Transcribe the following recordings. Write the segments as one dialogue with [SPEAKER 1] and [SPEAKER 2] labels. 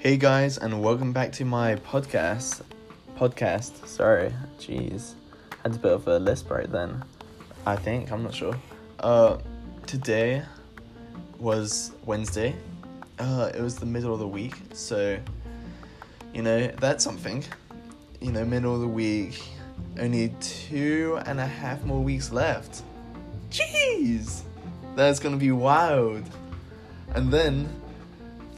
[SPEAKER 1] Hey guys, and welcome back to my podcast. Podcast, sorry, jeez, had a bit of a lisp right then. I think I'm not sure. Uh, today was Wednesday. Uh, it was the middle of the week, so you know that's something. You know, middle of the week, only two and a half more weeks left. Jeez, that's gonna be wild. And then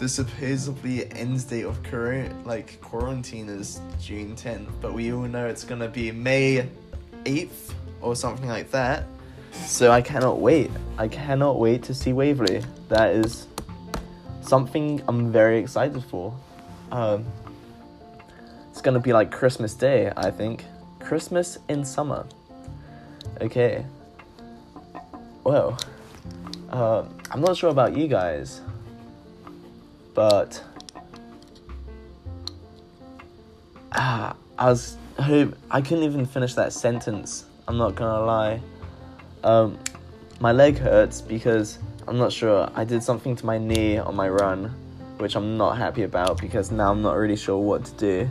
[SPEAKER 1] the supposedly end date of current like quarantine is June 10th, but we all know it's gonna be May 8th or something like that. So I cannot wait. I cannot wait to see Waverley. That is something I'm very excited for. Um, it's gonna be like Christmas Day, I think. Christmas in summer. Okay. Well, uh, I'm not sure about you guys but ah, I was hope I couldn't even finish that sentence. I'm not gonna lie. Um, my leg hurts because I'm not sure. I did something to my knee on my run, which I'm not happy about because now I'm not really sure what to do.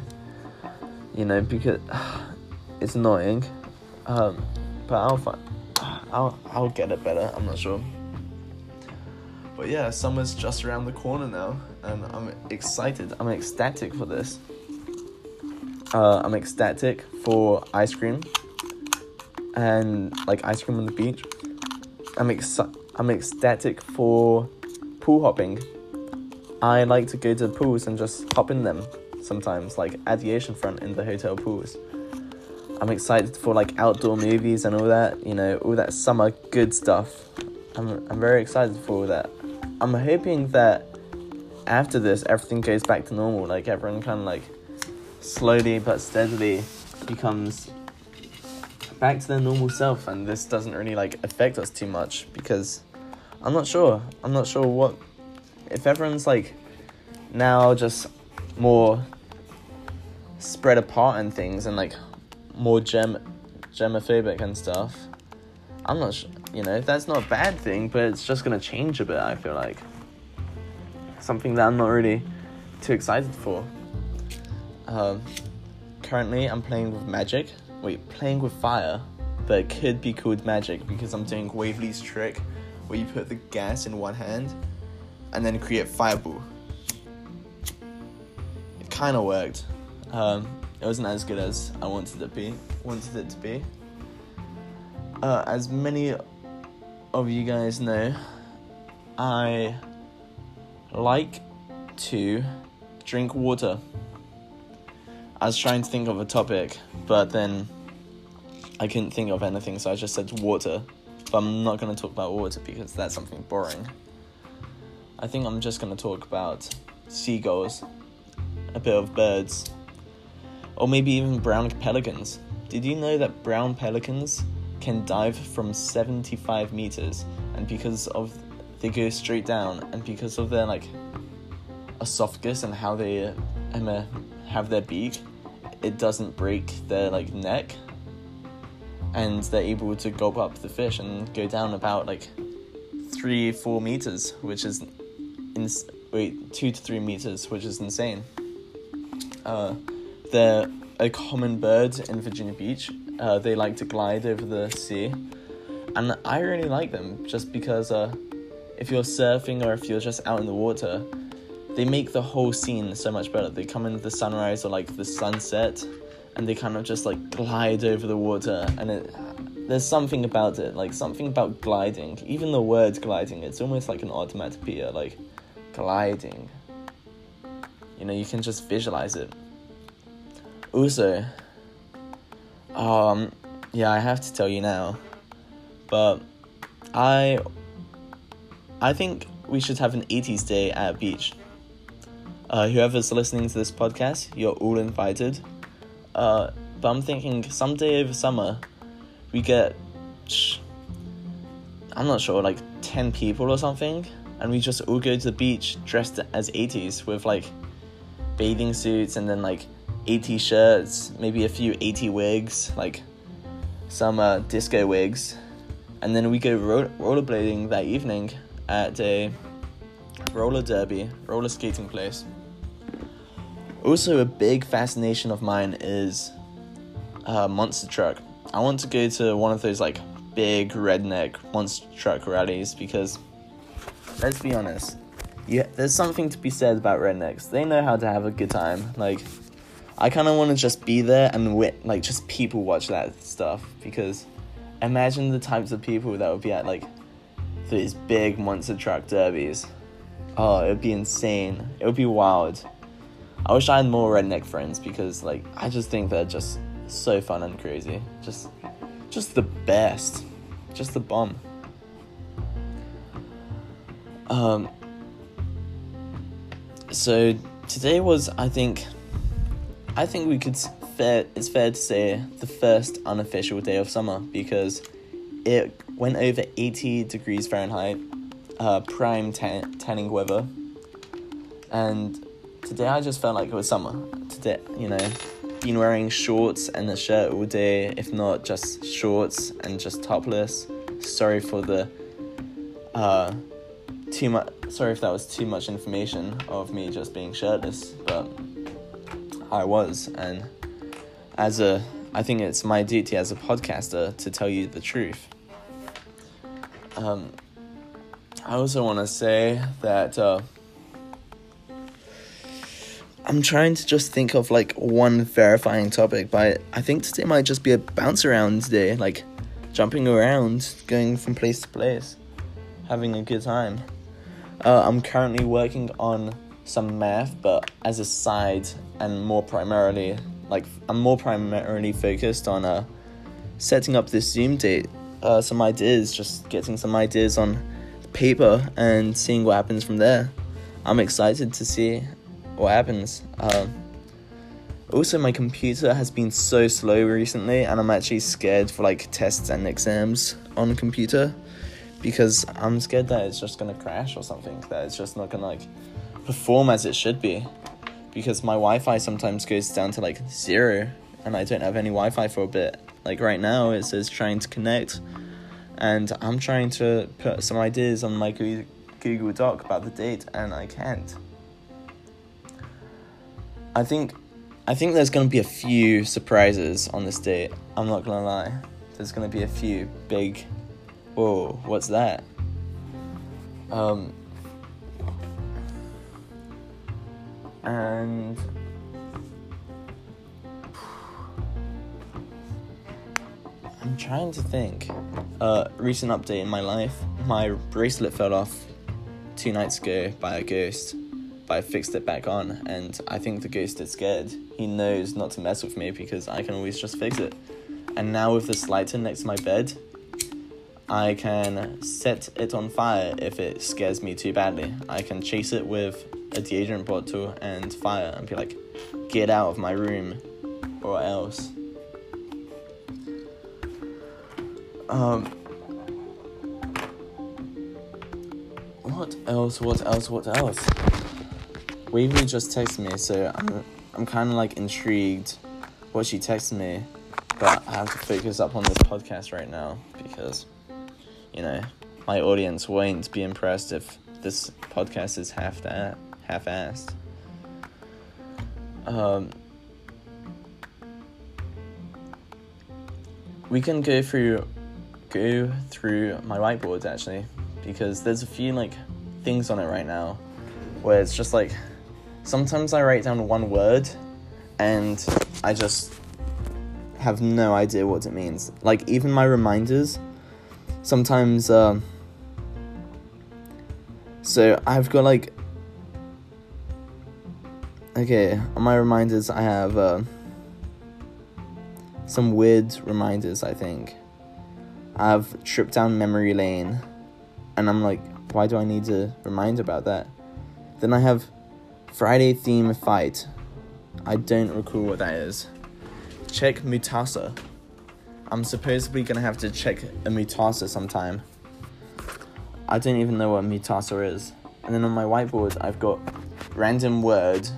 [SPEAKER 1] You know, because it's annoying. Um, but I'll find. I'll I'll get it better. I'm not sure. But yeah, summer's just around the corner now, and I'm excited. I'm ecstatic for this. Uh, I'm ecstatic for ice cream and like ice cream on the beach. I'm ex- I'm ecstatic for pool hopping. I like to go to pools and just hop in them sometimes, like at the oceanfront in the hotel pools. I'm excited for like outdoor movies and all that, you know, all that summer good stuff. I'm I'm very excited for all that. I'm hoping that after this everything goes back to normal. Like everyone kind of like slowly but steadily becomes back to their normal self, and this doesn't really like affect us too much because I'm not sure. I'm not sure what if everyone's like now just more spread apart and things and like more gem germophobic and stuff. I'm not sure you know, that's not a bad thing, but it's just gonna change a bit, I feel like. Something that I'm not really too excited for. Um, currently, I'm playing with magic. Wait, playing with fire, but it could be called magic because I'm doing Waverley's trick where you put the gas in one hand and then create fireball. It kind of worked. Um, it wasn't as good as I wanted it be. Wanted it to be. Uh, as many of you guys know, I like to drink water. I was trying to think of a topic, but then I couldn't think of anything, so I just said water. But I'm not going to talk about water because that's something boring. I think I'm just going to talk about seagulls, a bit of birds, or maybe even brown pelicans. Did you know that brown pelicans can dive from 75 meters, and because of they go straight down, and because of their like esophagus and how they um, have their beak, it doesn't break their like neck, and they're able to gulp up the fish and go down about like three four meters, which is wait two to three meters, which is insane. Uh, they're a common bird in Virginia Beach, uh, they like to glide over the sea, and I really like them just because uh, if you're surfing or if you're just out in the water, they make the whole scene so much better. They come in the sunrise or like the sunset, and they kind of just like glide over the water, and it there's something about it, like something about gliding. Even the word gliding, it's almost like an onomatopoeia, like gliding. You know, you can just visualize it. Also, um, yeah, I have to tell you now, but I, I think we should have an 80s day at a beach. Uh, whoever's listening to this podcast, you're all invited. Uh, but I'm thinking someday over summer, we get, I'm not sure, like 10 people or something, and we just all go to the beach dressed as 80s with like bathing suits and then like 80 shirts, maybe a few 80 wigs, like some uh, disco wigs, and then we go ro- rollerblading that evening at a roller derby, roller skating place. Also, a big fascination of mine is uh, monster truck. I want to go to one of those like big redneck monster truck rallies because, let's be honest, there's something to be said about rednecks. They know how to have a good time. Like, I kind of want to just be there and wit, like just people watch that stuff because imagine the types of people that would be at like these big monster truck derbies. Oh, it would be insane. It would be wild. I wish I had more redneck friends because like I just think they're just so fun and crazy. Just just the best. Just the bomb. Um so today was I think I think we could fair it's fair to say the first unofficial day of summer because it went over 80 degrees Fahrenheit, uh, prime tan- tanning weather, and today I just felt like it was summer. Today, you know, been wearing shorts and a shirt all day, if not just shorts and just topless. Sorry for the uh, too much. Sorry if that was too much information of me just being shirtless, but I was, and as a, I think it's my duty as a podcaster to tell you the truth. Um, I also want to say that uh, I'm trying to just think of like one verifying topic, but I think today might just be a bounce around day, like jumping around, going from place to place, having a good time. Uh, I'm currently working on some math, but as a side and more primarily, like I'm more primarily focused on uh, setting up this Zoom date, uh, some ideas, just getting some ideas on paper and seeing what happens from there. I'm excited to see what happens. Uh, also, my computer has been so slow recently, and I'm actually scared for like tests and exams on computer because I'm scared that it's just gonna crash or something. That it's just not gonna like perform as it should be because my Wi-Fi sometimes goes down to like zero and I don't have any Wi-Fi for a bit. Like right now, it says trying to connect, and I'm trying to put some ideas on my Google Doc about the date, and I can't. I think, I think there's gonna be a few surprises on this date. I'm not gonna lie. There's gonna be a few big. Whoa, what's that? Um, and I'm trying to think. Uh, recent update in my life: my bracelet fell off two nights ago by a ghost, but I fixed it back on, and I think the ghost is scared. He knows not to mess with me because I can always just fix it. And now with this lighter next to my bed, I can set it on fire if it scares me too badly. I can chase it with a deodorant bottle and fire and be like, get out of my room or else. Um, what else? What else? What else? Wavy just texted me, so I'm I'm kind of like intrigued what she texted me, but I have to focus up on this podcast right now because, you know, my audience won't be impressed if this podcast is half that half-assed. Um, we can go through go through my whiteboards actually because there's a few like things on it right now where it's just like sometimes I write down one word and I just have no idea what it means. Like even my reminders sometimes um so I've got like Okay, on my reminders, I have uh, some weird reminders, I think. I have Trip Down Memory Lane, and I'm like, why do I need to remind about that? Then I have Friday Theme Fight. I don't recall what that is. Check Mutasa. I'm supposedly gonna have to check a Mutasa sometime. I don't even know what Mutasa is. And then on my whiteboard, I've got random word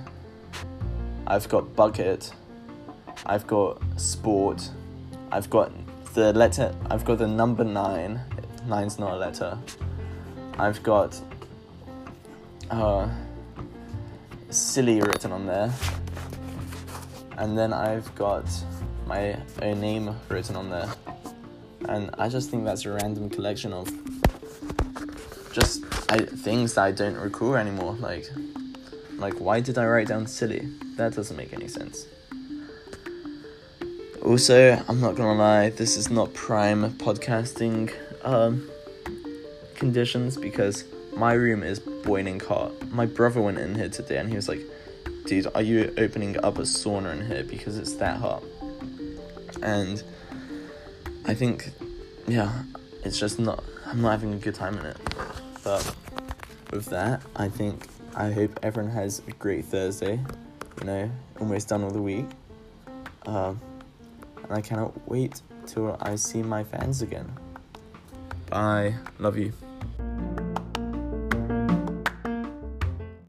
[SPEAKER 1] I've got bucket, I've got sport, I've got the letter, I've got the number nine. Nine's not a letter. I've got uh, silly written on there. And then I've got my own name written on there. And I just think that's a random collection of just I, things that I don't recall anymore. Like, like why did I write down silly? That doesn't make any sense. Also, I'm not gonna lie, this is not prime podcasting um, conditions because my room is boiling hot. My brother went in here today and he was like, dude, are you opening up a sauna in here because it's that hot? And I think, yeah, it's just not, I'm not having a good time in it. But with that, I think, I hope everyone has a great Thursday. You know, almost done with the week. Um, and I cannot wait till I see my fans again. Bye. Love you.